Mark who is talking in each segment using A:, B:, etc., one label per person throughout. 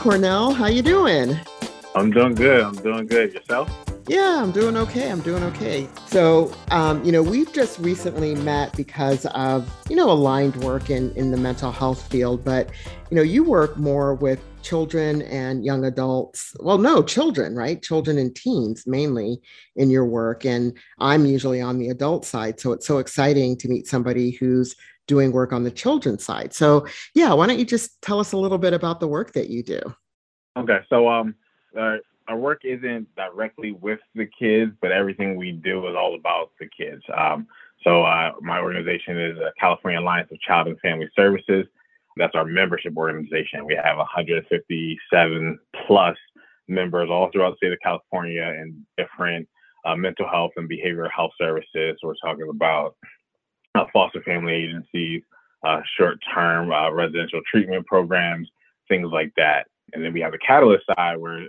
A: Cornell. How you doing?
B: I'm doing good. I'm doing good. Yourself?
A: Yeah, I'm doing okay. I'm doing okay. So, um, you know, we've just recently met because of, you know, aligned work in, in the mental health field. But, you know, you work more with children and young adults. Well, no, children, right? Children and teens mainly in your work. And I'm usually on the adult side. So it's so exciting to meet somebody who's doing work on the children's side. So, yeah, why don't you just tell us a little bit about the work that you do?
B: Okay. So, um, our work isn't directly with the kids, but everything we do is all about the kids. Um, so uh, my organization is the California Alliance of Child and Family Services. That's our membership organization. We have 157 plus members all throughout the state of California in different uh, mental health and behavioral health services. We're talking about foster family agencies, uh, short-term uh, residential treatment programs, things like that. And then we have the catalyst side where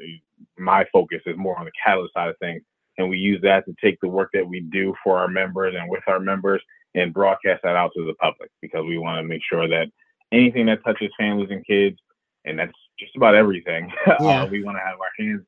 B: my focus is more on the catalyst side of things. And we use that to take the work that we do for our members and with our members and broadcast that out to the public because we want to make sure that anything that touches families and kids, and that's just about everything, yeah. uh, we want to have our hands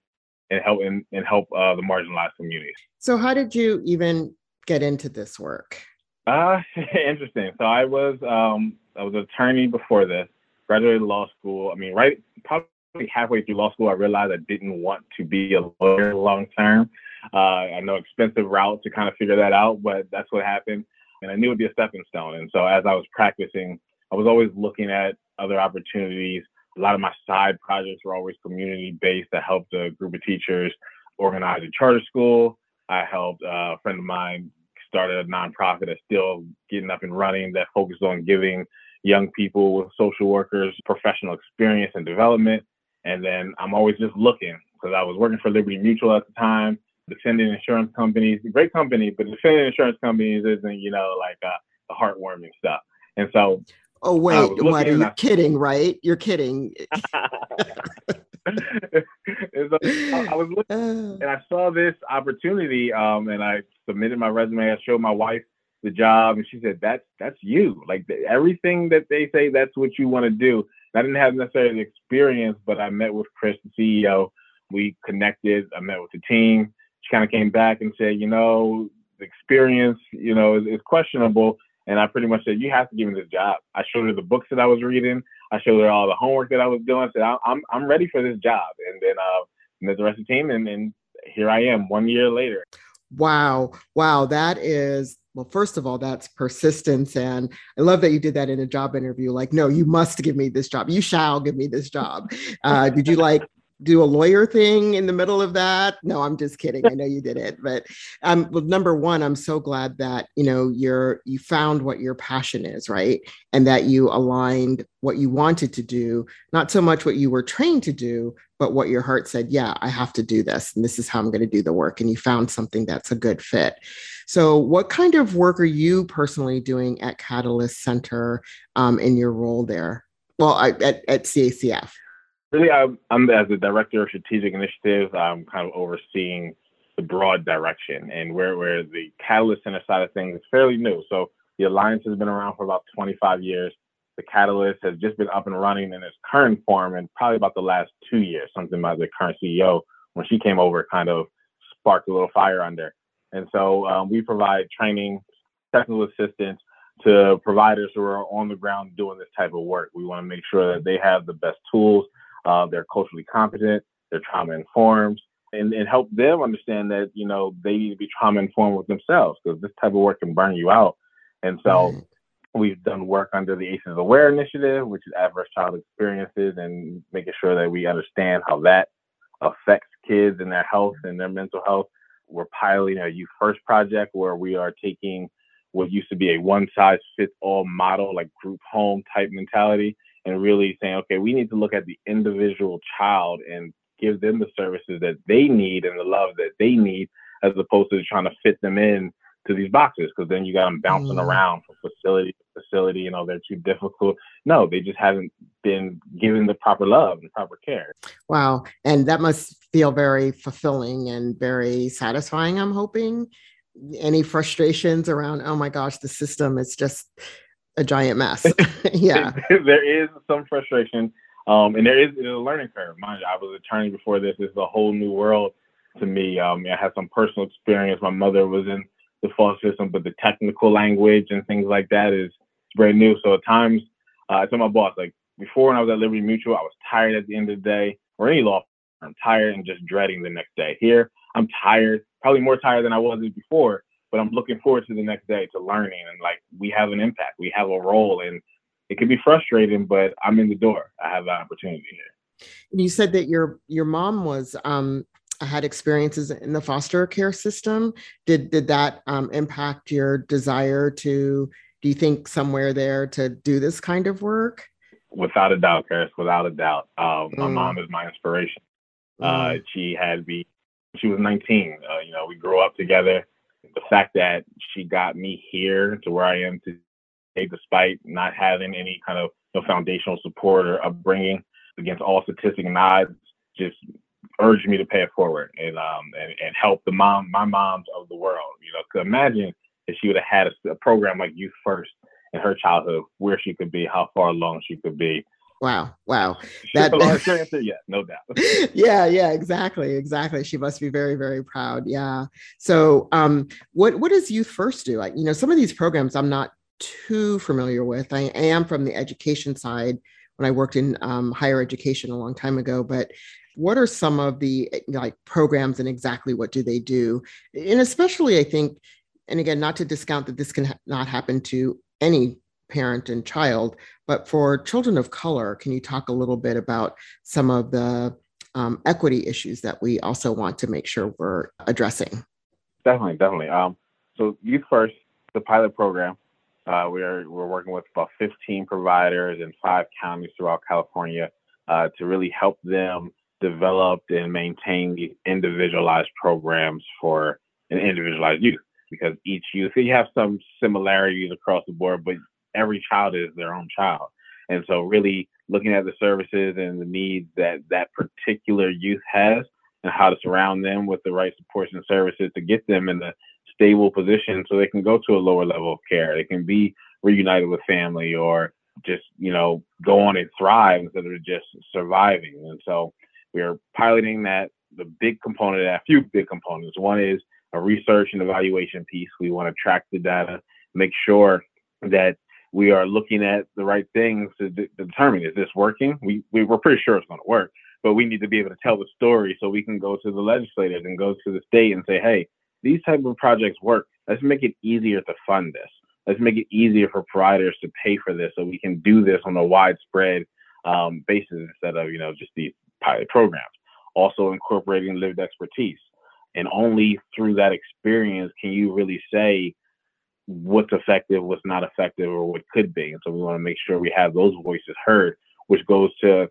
B: and help and, and help uh, the marginalized communities.
A: So, how did you even get into this work?
B: Uh, interesting. So I was um, I was an attorney before this, graduated law school. I mean, right probably halfway through law school, I realized I didn't want to be a lawyer long term. Uh, I know expensive route to kind of figure that out, but that's what happened. And I knew it'd be a stepping stone. And so as I was practicing, I was always looking at other opportunities. A lot of my side projects were always community based. I helped a group of teachers organize a charter school. I helped uh, a friend of mine started a nonprofit that's still getting up and running that focused on giving young people with social workers professional experience and development. And then I'm always just looking because I was working for Liberty Mutual at the time, defending insurance companies, great company, but defending insurance companies isn't, you know, like uh, the heartwarming stuff. And so,
A: oh wait, what are you I, kidding? Right? You're kidding.
B: so I was looking and I saw this opportunity, um, and I submitted my resume. I showed my wife the job, and she said, "That's that's you. Like everything that they say, that's what you want to do." I didn't have necessarily the experience, but I met with Chris, the CEO. We connected. I met with the team. She kind of came back and said, you know, the experience, you know, is, is questionable. And I pretty much said, you have to give me this job. I showed her the books that I was reading. I showed her all the homework that I was doing. I said, I'm, I'm ready for this job. And then uh, met the rest of the team. And, and here I am one year later.
A: Wow. Wow. That is well, first of all, that's persistence. And I love that you did that in a job interview. Like, no, you must give me this job. You shall give me this job. Uh, did you like do a lawyer thing in the middle of that? No, I'm just kidding. I know you did it, but um, well, number one, I'm so glad that you know you're you found what your passion is, right, and that you aligned what you wanted to do, not so much what you were trained to do, but what your heart said. Yeah, I have to do this, and this is how I'm going to do the work. And you found something that's a good fit. So, what kind of work are you personally doing at Catalyst Center um, in your role there? Well, I, at, at CACF
B: really, I'm, I'm as the director of strategic initiatives. I'm kind of overseeing the broad direction and where where the Catalyst Center side of things is fairly new. So the alliance has been around for about 25 years. The Catalyst has just been up and running in its current form in probably about the last two years. Something by the current CEO when she came over kind of sparked a little fire under. And so um, we provide training, technical assistance to providers who are on the ground doing this type of work. We want to make sure that they have the best tools uh, they're culturally competent, they're trauma informed, and, and help them understand that, you know, they need to be trauma informed with themselves because this type of work can burn you out. And so mm. we've done work under the ACEs Aware initiative, which is adverse child experiences, and making sure that we understand how that affects kids and their health and their mental health. We're piloting a Youth First project where we are taking what used to be a one size fits all model, like group home type mentality, and really saying, okay, we need to look at the individual child and give them the services that they need and the love that they need, as opposed to trying to fit them in to these boxes. Because then you got them bouncing mm. around from facility to facility. You know, they're too difficult. No, they just haven't been given the proper love and proper care.
A: Wow, and that must feel very fulfilling and very satisfying. I'm hoping. Any frustrations around? Oh my gosh, the system is just a giant mess. yeah.
B: there is some frustration. Um, and there is a learning curve. Mind you, I was an attorney before this. This is a whole new world to me. Um, I had some personal experience. My mother was in the foster system, but the technical language and things like that is brand new. So at times, uh, I told my boss, like before when I was at Liberty Mutual, I was tired at the end of the day, or any law firm, I'm tired and just dreading the next day. Here, I'm tired, probably more tired than I was before, but I'm looking forward to the next day to learning and like we have an impact, we have a role, and it can be frustrating, but I'm in the door. I have an opportunity here.
A: You said that your your mom was um, had experiences in the foster care system. Did did that um, impact your desire to? Do you think somewhere there to do this kind of work?
B: Without a doubt, Chris. Without a doubt, um, my mm. mom is my inspiration. Uh, mm. Uh, she had me. She was 19. Uh, you know, we grew up together. The fact that she got me here to where I am today, despite not having any kind of you know, foundational support or upbringing, against all statistics and odds, just urged me to pay it forward and um and, and help the mom my moms of the world. You know, could imagine if she would have had a, a, program like Youth First in her childhood, where she could be, how far along she could be.
A: Wow, wow.
B: That, that yeah, no doubt.
A: yeah, yeah, exactly, exactly. She must be very, very proud. Yeah. So, um, what what does Youth First do? Like, you know, some of these programs I'm not too familiar with. I, I am from the education side when I worked in um, higher education a long time ago, but what are some of the like programs and exactly what do they do and especially i think and again not to discount that this can ha- not happen to any parent and child. But for children of color can you talk a little bit about some of the um, equity issues that we also want to make sure we're addressing?
B: Definitely definitely. Um, so youth first the pilot program uh, we're we're working with about 15 providers in five counties throughout california uh, to really help them develop and maintain these individualized programs for an individualized youth. Because each youth you have some similarities across the board but every child is their own child and so really looking at the services and the needs that that particular youth has and how to surround them with the right supports and services to get them in a stable position so they can go to a lower level of care they can be reunited with family or just you know go on and thrive instead of just surviving and so we are piloting that. The big component that, a few big components. One is a research and evaluation piece. We want to track the data, make sure that we are looking at the right things to, de- determine is this working. We, we we're pretty sure it's going to work, but we need to be able to tell the story so we can go to the legislators and go to the state and say, hey, these type of projects work. Let's make it easier to fund this. Let's make it easier for providers to pay for this so we can do this on a widespread um, basis instead of you know just these pilot programs. Also incorporating lived expertise. And only through that experience can you really say what's effective, what's not effective, or what could be. And so we want to make sure we have those voices heard, which goes to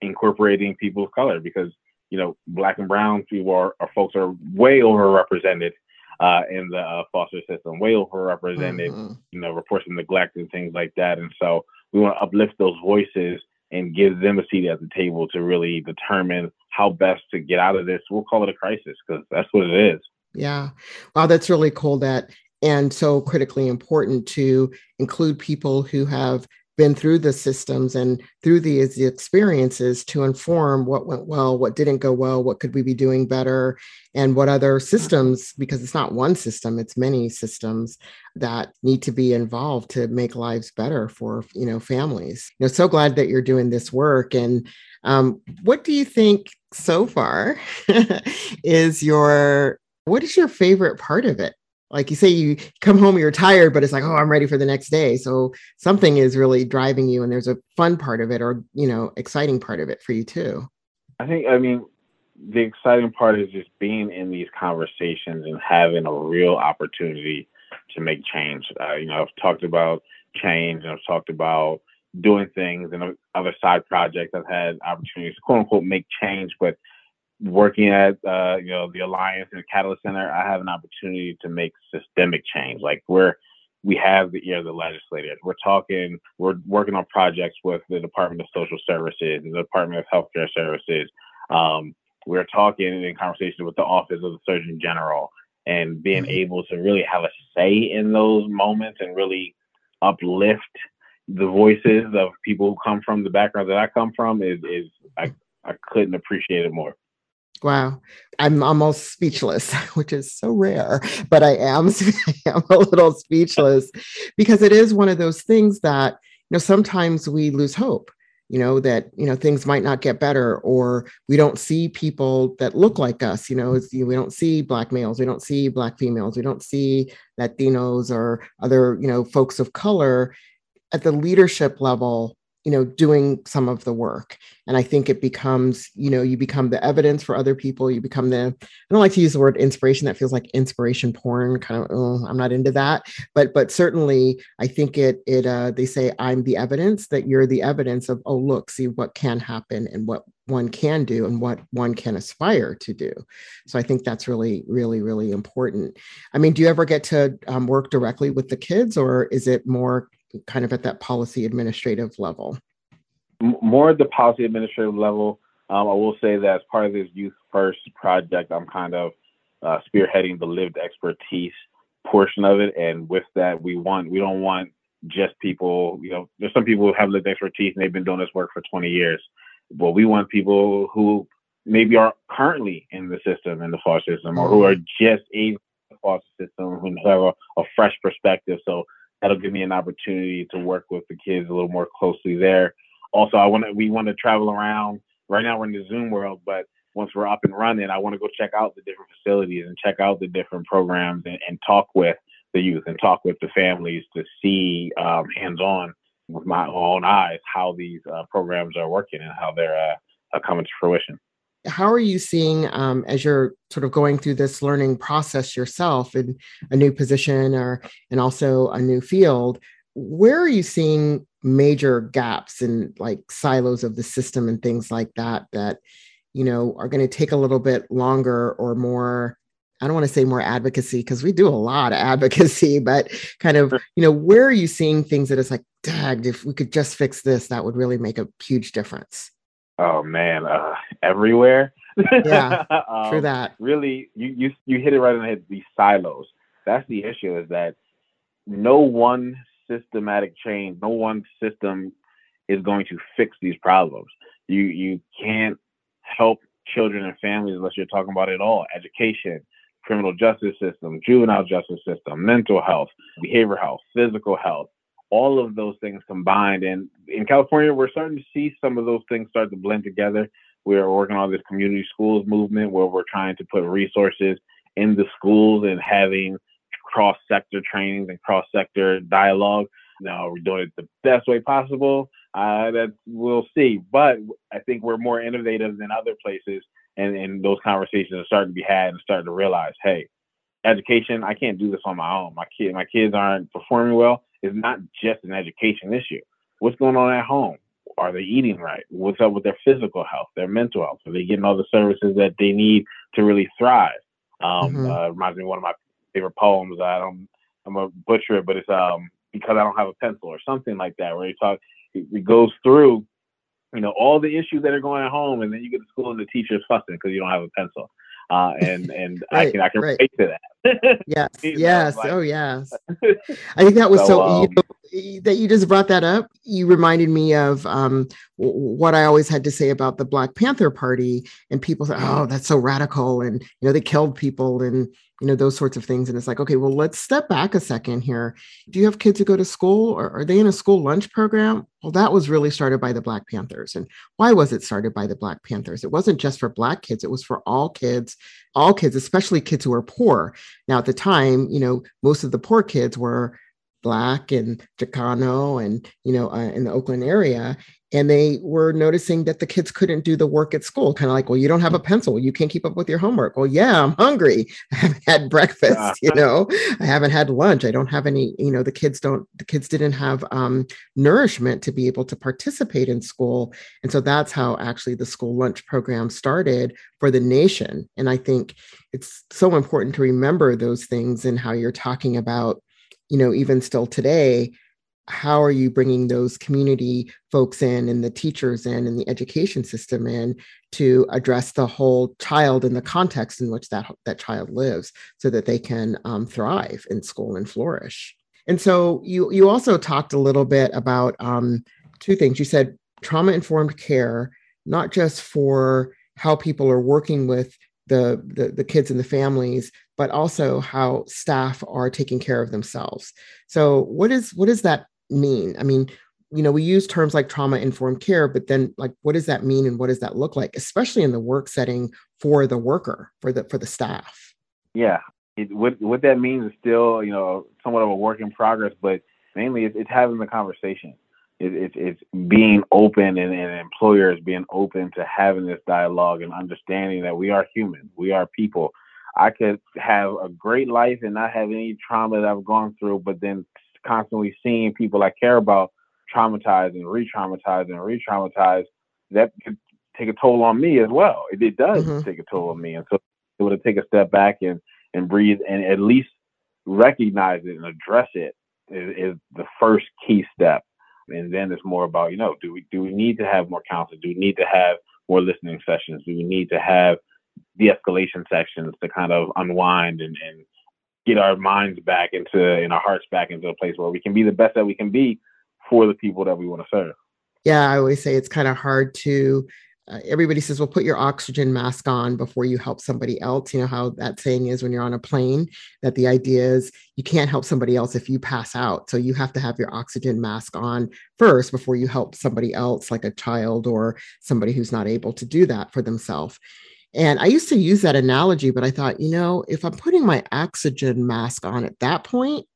B: incorporating people of color because you know black and brown people are, are folks are way overrepresented uh, in the uh, foster system, way overrepresented, mm-hmm. you know, reports of neglect and things like that. And so we want to uplift those voices and give them a seat at the table to really determine how best to get out of this. We'll call it a crisis because that's what it is.
A: Yeah. Wow, that's really cool that and so critically important to include people who have been through the systems and through these experiences to inform what went well, what didn't go well, what could we be doing better, and what other systems, because it's not one system, it's many systems that need to be involved to make lives better for you know families. You know, so glad that you're doing this work. And um, what do you think so far is your what is your favorite part of it? Like you say you come home you're tired but it's like oh i'm ready for the next day. So something is really driving you and there's a fun part of it or you know exciting part of it for you too.
B: I think i mean the exciting part is just being in these conversations and having a real opportunity to make change. Uh, you know i've talked about change and i've talked about doing things and other side projects. I've had opportunities to quote unquote make change but working at uh, you know the Alliance and the Catalyst Center, I have an opportunity to make systemic change. Like we're we have the ear of the legislators. We're talking, we're working on projects with the Department of Social Services, the Department of Healthcare Services. Um, we're talking in conversation with the Office of the Surgeon General and being mm-hmm. able to really have a say in those moments and really uplift the voices of people who come from the background that I come from is is I, I couldn't appreciate it more.
A: Wow. I'm almost speechless, which is so rare, but I am I am a little speechless because it is one of those things that you know sometimes we lose hope you know that you know things might not get better or we don't see people that look like us you know we don't see black males we don't see black females we don't see latinos or other you know folks of color at the leadership level you know doing some of the work. And i think it becomes you know you become the evidence for other people. You become the i don't like to use the word inspiration. That feels like inspiration porn kind of oh, i'm not into that. But but certainly i think it it uh, they say i'm the evidence that you're the evidence of oh look see what can happen and what one can do and what one can aspire to do. So i think that's really really really important. I mean do you ever get to um, work directly with the kids or is it more kind of at that policy administrative level?
B: More at the policy administrative level. Um, I will say that as part of this Youth First project, I'm kind of uh, spearheading the lived expertise portion of it. And with that, we want we don't want just people. You know, there's some people who have lived expertise and they've been doing this work for 20 years. But we want people who maybe are currently in the system in the foster system, or who are just in the foster system, who have a, a fresh perspective. So that'll give me an opportunity to work with the kids a little more closely there. Also, I want to we want to travel around. Right now, we're in the Zoom world, but once we're up and running, I want to go check out the different facilities and check out the different programs and, and talk with the youth and talk with the families to see um, hands-on with my own eyes how these uh, programs are working and how they're uh, coming to fruition
A: how are you seeing um, as you're sort of going through this learning process yourself in a new position or and also a new field where are you seeing major gaps and like silos of the system and things like that that you know are going to take a little bit longer or more I don't want to say more advocacy because we do a lot of advocacy, but kind of, you know, where are you seeing things that it's like, dag, if we could just fix this, that would really make a huge difference?
B: Oh man, uh, everywhere.
A: Yeah, um, true that.
B: Really, you you you hit it right on the head. These silos. That's the issue. Is that no one systematic change, no one system is going to fix these problems. You you can't help children and families unless you're talking about it all. Education, criminal justice system, juvenile justice system, mental health, behavioral health, physical health, all of those things combined. And in California, we're starting to see some of those things start to blend together. We're working on this community schools movement where we're trying to put resources in the schools and having cross sector trainings and cross sector dialogue. Now we're doing it the best way possible. Uh, that we'll see, but I think we're more innovative than other places, and, and those conversations are starting to be had and starting to realize, hey, education, I can't do this on my own. My kid, my kids aren't performing well It's not just an education issue. What's going on at home? Are they eating right? What's up with their physical health, their mental health? Are they getting all the services that they need to really thrive? Um, mm-hmm. uh, reminds me of one of my favorite poems. I don't, I'm a butcher it, but it's um because I don't have a pencil or something like that, where he talk, it goes through, you know, all the issues that are going at home, and then you get to school and the teacher's fussing because you don't have a pencil uh, and and right, I can I can right. relate to
A: that. yes, yes, like, oh yes. I think that was so. so um, you know, that you just brought that up. You reminded me of um, what I always had to say about the Black Panther Party, and people said, "Oh, that's so radical," and you know they killed people, and you know those sorts of things and it's like okay well let's step back a second here. Do you have kids who go to school or are they in a school lunch program? Well that was really started by the black panthers and why was it started by the black panthers? It wasn't just for black kids it was for all kids all kids especially kids who are poor. Now at the time you know most of the poor kids were black and chicano and you know uh, in the oakland area and they were noticing that the kids couldn't do the work at school kind of like well you don't have a pencil. You can't keep up with your homework. Well yeah i'm hungry. I haven't had breakfast you know? I haven't had lunch. I don't have any you know the kids don't the kids didn't have um, nourishment to be able to participate in school. And so that's how actually the school lunch program started for the nation. And i think it's so important to remember those things and how you're talking about you know even still today how are you bringing those community folks in and the teachers in and the education system in to address the whole child in the context in which that that child lives so that they can um, thrive in school and flourish And so you you also talked a little bit about um, two things. You said trauma informed care, not just for how people are working with the, the, the kids and the families, but also how staff are taking care of themselves. So what is what does that mean? I mean, you know, we use terms like trauma informed care, but then like what does that mean and what does that look like, especially in the work setting for the worker, for the for the staff?
B: Yeah. It, what what that means is still, you know, somewhat of a work in progress, but mainly it's, it's having the conversation it, it, it's being open and, and employers being open to having this dialogue and understanding that we are human, we are people. I could have a great life and not have any trauma that I've gone through, but then constantly seeing people I care about traumatized and re-traumatized and re-traumatized, that could take a toll on me as well. It, it does mm-hmm. take a toll on me, and so it would take a step back and and breathe and at least recognize it and address it is, is the first key step and then it's more about you know do we do we need to have more counseling? Do we need to have more listening sessions? Do we need to have de-escalation sessions to kind of unwind and, and get our minds back into and our hearts back into a place where we can be the best that we can be for the people that we want to serve.
A: Yeah, I always say it's kind of hard to uh, everybody says, well, put your oxygen mask on before you help somebody else. You know how that saying is when you're on a plane, that the idea is you can't help somebody else if you pass out. So you have to have your oxygen mask on first before you help somebody else, like a child or somebody who's not able to do that for themselves. And I used to use that analogy, but I thought, you know, if I'm putting my oxygen mask on at that point,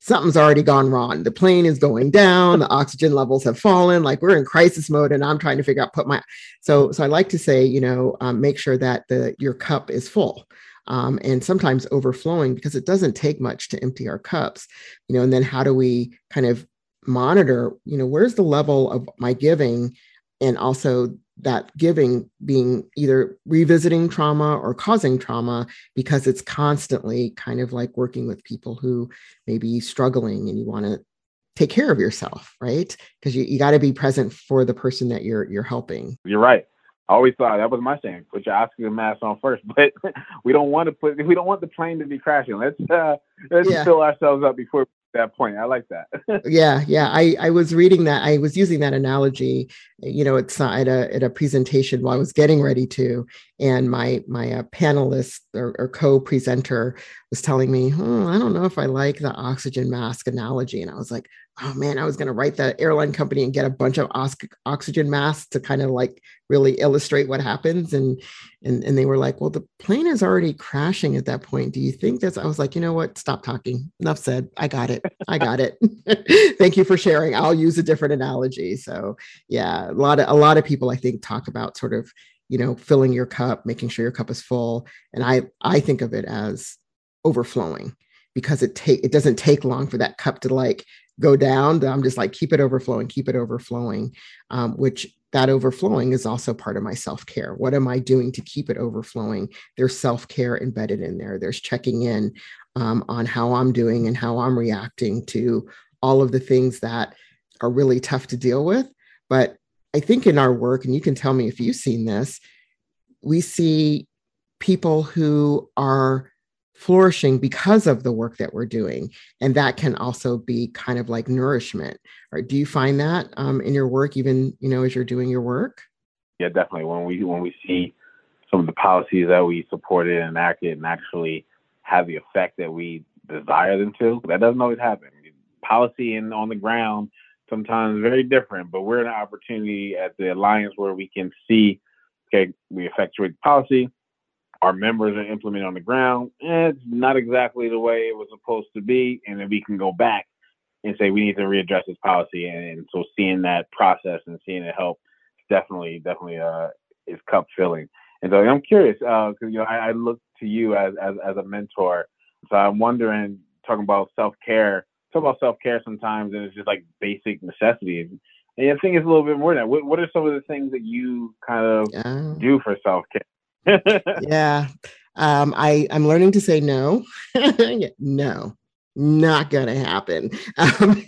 A: something's already gone wrong. The plane is going down, the oxygen levels have fallen, like we're in crisis mode and I'm trying to figure out put my so so I like to say, you know, um, make sure that the your cup is full. Um, and sometimes overflowing because it doesn't take much to empty our cups, you know, and then how do we kind of monitor, you know, where's the level of my giving and also that giving being either revisiting trauma or causing trauma because it's constantly kind of like working with people who may be struggling and you want to take care of yourself right because you, you got to be present for the person that you're you're helping
B: you're right I always thought that was my saying. Put your oxygen mask on first, but we don't want to put we don't want the plane to be crashing. Let's uh, let's yeah. fill ourselves up before that point. I like that.
A: yeah, yeah. I, I was reading that. I was using that analogy. You know, it's uh, at a at a presentation while I was getting ready to, and my my uh, panelist or, or, co-presenter was telling me, oh, I don't know if I like the oxygen mask analogy, and I was like, oh man, I was going to write the airline company and get a bunch of oxygen masks to kind of like really illustrate what happens. And, and, and they were like, well, the plane is already crashing at that point. Do you think that's, I was like, you know what? Stop talking. Enough said. I got it. I got it. Thank you for sharing. I'll use a different analogy. So yeah, a lot of, a lot of people I think talk about sort of, you know, filling your cup, making sure your cup is full. And I, I think of it as overflowing because it take it doesn't take long for that cup to like go down. I'm just like, keep it overflowing, keep it overflowing, um, which that overflowing is also part of my self care. What am I doing to keep it overflowing? There's self care embedded in there. There's checking in um, on how I'm doing and how I'm reacting to all of the things that are really tough to deal with. But I think in our work, and you can tell me if you've seen this, we see people who are flourishing because of the work that we're doing and that can also be kind of like nourishment or do you find that um, in your work even you know as you're doing your work?
B: Yeah definitely. When we when we see some of the policies that we supported and enacted and actually have the effect that we desire them to that doesn't always happen. Policy and on the ground sometimes very different but we're an opportunity at the alliance where we can see okay we effectuate policy our members are implementing on the ground. Eh, it's not exactly the way it was supposed to be, and then we can go back and say we need to readdress this policy. And, so seeing that process and seeing it help definitely, definitely uh, is cup filling. And so I'm curious because uh, you know I, I look to you as, as as a mentor. So I'm wondering, talking about self care, talk about self care sometimes, and it's just like basic necessities. And I think it's a little bit more than that. What, what are some of the things that you kind of yeah. do for self care?
A: yeah. Um, I, I'm learning to say no. no, not gonna happen. Um,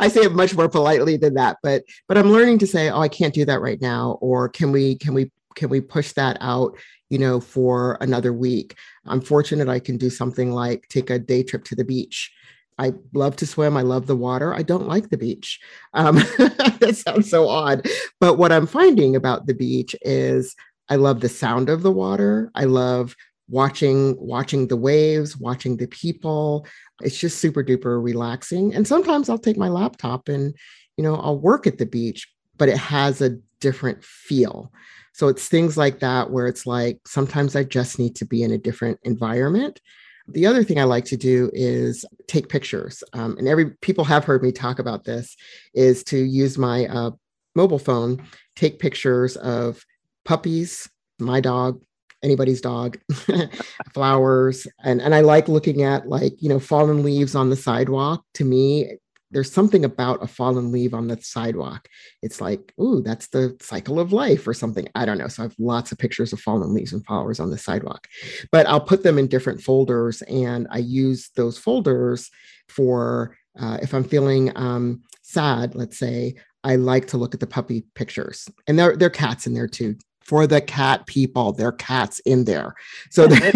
A: I say it much more politely than that, but but I'm learning to say, oh, I can't do that right now, or can we can we can we push that out, you know, for another week? I'm fortunate I can do something like take a day trip to the beach I love to swim. I love the water. I don't like the beach. Um, that sounds so odd. But what I'm finding about the beach is I love the sound of the water. I love watching watching the waves, watching the people. It's just super duper relaxing. And sometimes I'll take my laptop and, you know, I'll work at the beach, but it has a different feel. So it's things like that where it's like sometimes I just need to be in a different environment. The other thing I like to do is take pictures. Um, and every people have heard me talk about this is to use my uh, mobile phone, take pictures of puppies, my dog, anybody's dog, flowers. And, and I like looking at like, you know, fallen leaves on the sidewalk. To me, there's something about a fallen leaf on the sidewalk. It's like, ooh, that's the cycle of life or something. I don't know. So I have lots of pictures of fallen leaves and flowers on the sidewalk, but I'll put them in different folders and I use those folders for uh, if I'm feeling um, sad, let's say, I like to look at the puppy pictures and there, there are cats in there too for the cat people. There are cats in there. So they're,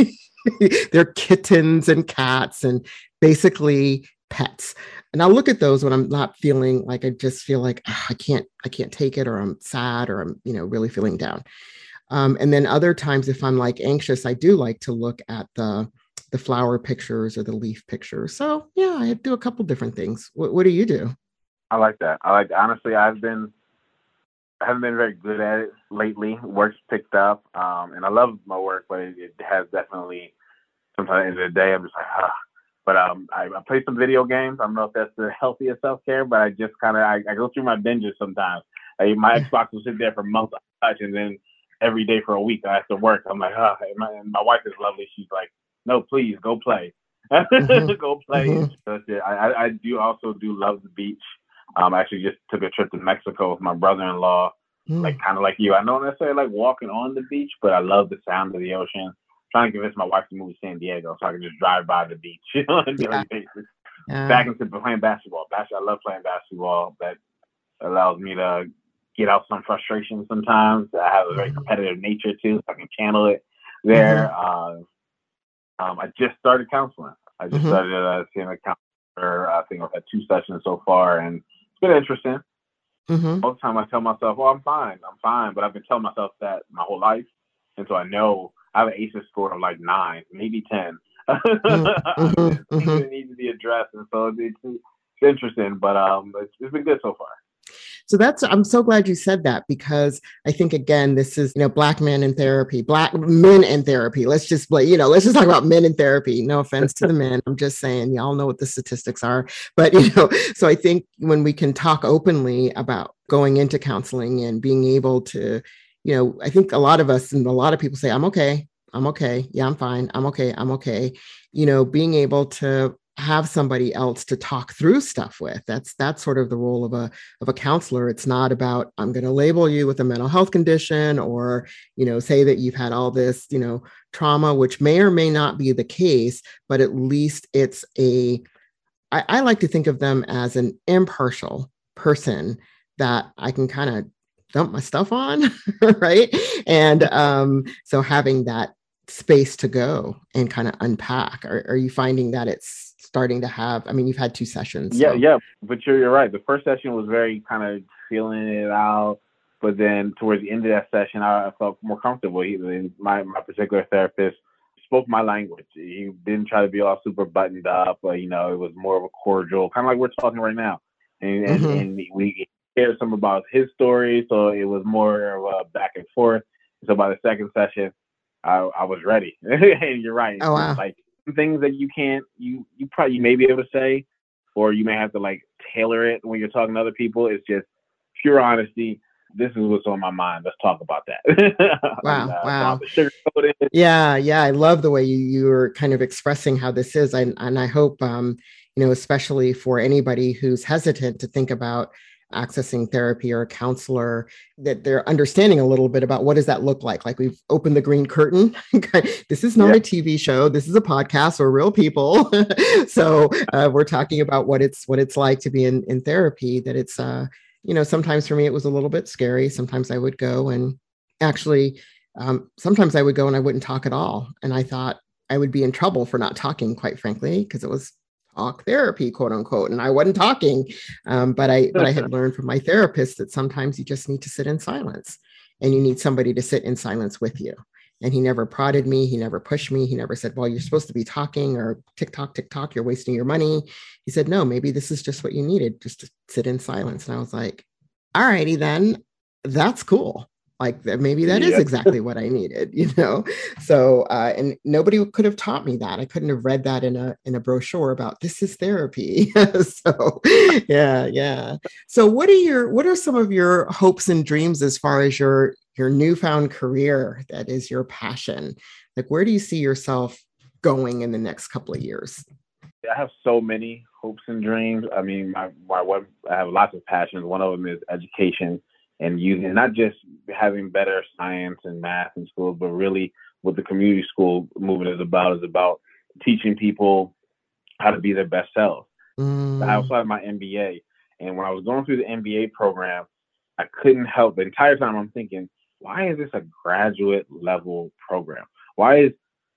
A: they're kittens and cats and basically pets. And I'll look at those when I'm not feeling like I just feel like oh, I can't, I can't take it, or I'm sad, or I'm, you know, really feeling down. Um, and then other times, if I'm like anxious, I do like to look at the the flower pictures or the leaf pictures. So yeah, I do a couple different things. What, what do you do?
B: I like that. I like honestly, I've been I haven't been very good at it lately. Work's picked up, um, and I love my work, but it, it has definitely. Sometimes at the end of the day, I'm just like, ah. But um, I, I play some video games. I don't know if that's the healthiest self care, but I just kind of I, I, go through my binges sometimes. Like my Xbox will sit there for months touch, and then every day for a week I have to work. I'm like, ah. And my, and my wife is lovely. She's like, no, please go play. Mm-hmm. go play. Mm-hmm. So I, I do also do love the beach. Um, I actually just took a trip to Mexico with my brother-in-law, mm. like kind of like you. I don't necessarily like walking on the beach, but I love the sound of the ocean. I'm trying to convince my wife to move to San Diego so I can just drive by the beach you know, on a daily basis. Yeah. Back into playing basketball. I love playing basketball. That allows me to get out some frustration sometimes. I have a very mm-hmm. competitive nature too, so I can channel it there. Mm-hmm. Uh, um, I just started counseling. I just mm-hmm. started uh, seeing a counselor. I think I've had two sessions so far, and it's been interesting. Mm-hmm. Most of the time, I tell myself, "Oh, I'm fine, I'm fine," but I've been telling myself that my whole life, and so I know I have an ACEs score of like nine, maybe 10 mm-hmm. mm-hmm. mm-hmm. needs to be addressed, and so it's, it's interesting, but um, it's, it's been good so far.
A: So that's I'm so glad you said that because I think again this is you know black men in therapy, black men in therapy. Let's just you know let's just talk about men in therapy. No offense to the men, I'm just saying y'all know what the statistics are. But you know, so I think when we can talk openly about going into counseling and being able to, you know, I think a lot of us and a lot of people say I'm okay, I'm okay, yeah, I'm fine, I'm okay, I'm okay. You know, being able to have somebody else to talk through stuff with. That's that's sort of the role of a of a counselor. It's not about i'm going to label you with a mental health condition or you know say that you've had all this you know trauma which may or may not be the case but at least it's a I, I like to think of them as an impartial person that i can kind of dump my stuff on right? And um so having that space to go and kind of unpack are, are you finding that it's starting to have i mean you've had two sessions
B: yeah so. yeah but you're, you're right the first session was very kind of feeling it out but then towards the end of that session i, felt more comfortable he, my, my particular therapist spoke my language he didn't try to be all super buttoned up but you know it was more of a cordial kind of like we're talking right now and, and, mm-hmm. and we shared some about his story so it was more of a back and forth so by the second session I, I was ready. and you're right.
A: Oh wow.
B: Like things that you can't you you probably you may be able to say or you may have to like tailor it when you're talking to other people. It's just pure honesty. This is what's on my mind. Let's talk about that.
A: Wow uh, wow. yeah yeah i love the way you you were kind of expressing how this is and, and i hope um you know especially for anybody who's hesitant to think about accessing therapy or a counselor that they're understanding a little bit about what does that look like? Like we've opened the green curtain. This is not yeah. a tv show. This is a podcast. Or real people. So uh, we're talking about what it's what it's like to be in, in therapy that it's uh you know sometimes for me it was a little bit scary. Sometimes i would go and actually um, sometimes i would go and i wouldn't talk at all. And i thought i would be in trouble for not talking quite frankly because it was talk therapy, quote unquote. And I wasn't talking, um, but I but I had learned from my therapist that sometimes you just need to sit in silence, and you need somebody to sit in silence with you. And he never prodded me. He never pushed me. He never said, Well, you're supposed to be talking or TikTok, TikTok, you're wasting your money. He said, No, maybe this is just what you needed, just to sit in silence. And I was like, All righty, then that's cool like maybe that is exactly what i needed you know? So uh, and nobody could have taught me that. I couldn't have read that in a in a brochure about this is therapy. So yeah yeah. So what are your what are some of your hopes and dreams as far as your your newfound career that is your passion? Like where do you see yourself going in the next couple of years?
B: I have so many hopes and dreams. I mean my, my i have lots of passions. One of them is education and using not just having better science and math in schools, but really what the community school movement is about is about teaching people how to be their best selves. Mm. I also have my MBA, and when I was going through the MBA program, I couldn't help the entire time I'm thinking, why is this a graduate level program? Why is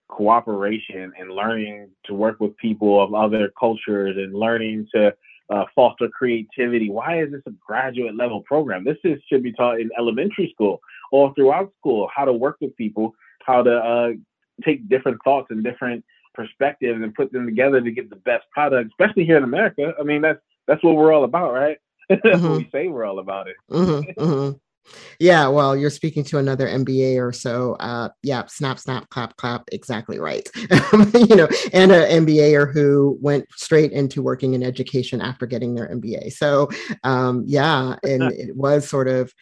B: cooperation and learning to work with people of other cultures and learning to uh, foster creativity. Why is this a graduate level program? This is should be taught in elementary school or throughout school. How to work with people, how to uh, take different thoughts and different perspectives and put them together to get the best product. Especially here in America. I mean, that's that's what we're all about, right? that's mm-hmm. what we say we're all about it.
A: Mm-hmm, mm-hmm. Yeah, well, you're speaking to another MBA or so. Uh, yeah, snap, snap, clap, clap. Exactly right. you know, and an MBAer who went straight into working in education after getting their MBA. So, um, yeah, and it was sort of.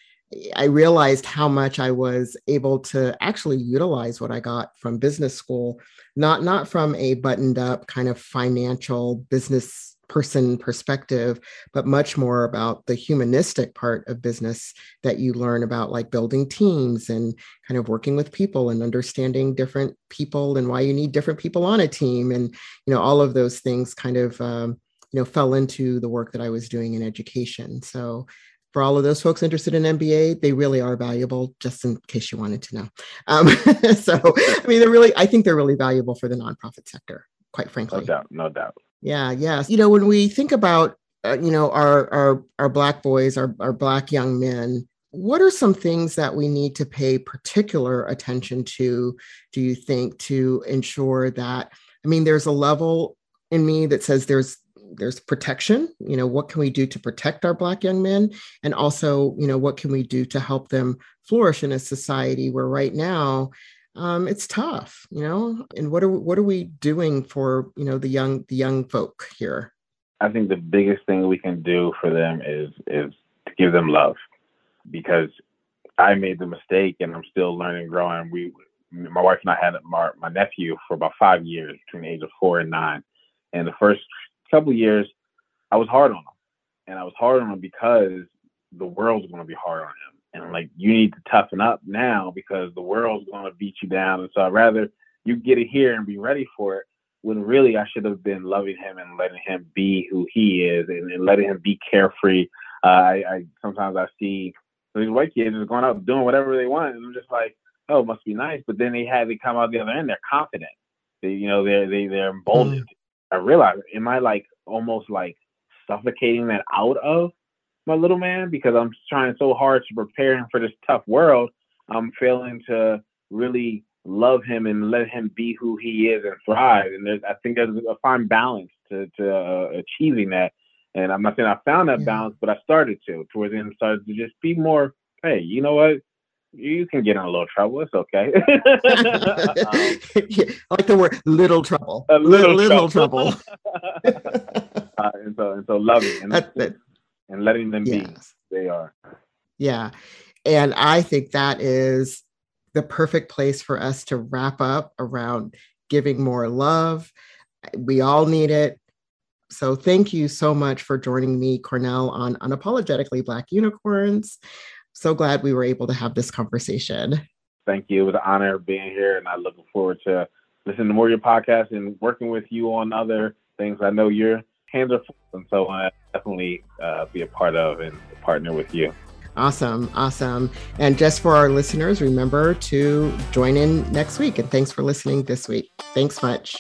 A: I realized how much I was able to actually utilize what I got from business school, not not from a buttoned up kind of financial business person perspective, but much more about the humanistic part of business that you learn about, like building teams and kind of working with people and understanding different people and why you need different people on a team. And, you know, all of those things kind of, um, you know, fell into the work that I was doing in education. So, for all of those folks interested in MBA, they really are valuable, just in case you wanted to know. Um, so, I mean, they're really, I think they're really valuable for the nonprofit sector, quite frankly.
B: No doubt, no doubt.
A: Yeah, yes. You know, when we think about uh, you know our our our black boys, our our black young men, what are some things that we need to pay particular attention to? Do you think to ensure that? I mean, there's a level in me that says there's there's protection you know what can we do to protect our black young men and also you know what can we do to help them flourish in a society where right now um, it's tough, you know. And what are what are we doing for you know the young the young folk here?
B: I think the biggest thing we can do for them is is to give them love, because I made the mistake and I'm still learning, growing. We, my wife and I had my, my nephew for about five years, between the age of four and nine. And the first couple years, I was hard on him, and I was hard on him because the world's going to be hard on him and I'm like, you need to toughen up now because the world's gonna beat you down. And so I'd rather you get it here and be ready for it. When really I should have been loving him and letting him be who he is and, and letting him be carefree. Uh, I, I sometimes I see these white kids just going out doing whatever they want, and I'm just like, oh, it must be nice. But then they have they come out the other end, they're confident. They, you know, they're they they're emboldened. Mm-hmm. I realize, am I like almost like suffocating that out of my little man because I'm trying so hard to prepare him for this tough world. I'm failing to really love him and let him be who he is and thrive. And there's, I think there's a fine balance to, to uh, achieving that. And I'm not saying I found that yeah. balance, but I started to towards the end, started to just be more, hey, you know what? You can get in a little trouble. It's okay. um,
A: yeah, I like the word little trouble.
B: A little, little trouble. trouble. uh, and so, and so loving. And, that, that, and letting them yes. be they are.
A: Yeah. And I think that is the perfect place for us to wrap up around giving more love. We all need it. So thank you so much for joining me, Cornell, on Unapologetically Black Unicorns. So glad we were able to have this conversation.
B: Thank you. It was an honor being here, and I'm looking forward to listening to more of your podcast and working with you on other things. I know you're hands are full, and so I definitely uh, be a part of and partner with you.
A: Awesome, awesome. And just for our listeners, remember to join in next week. And thanks for listening this week. Thanks much.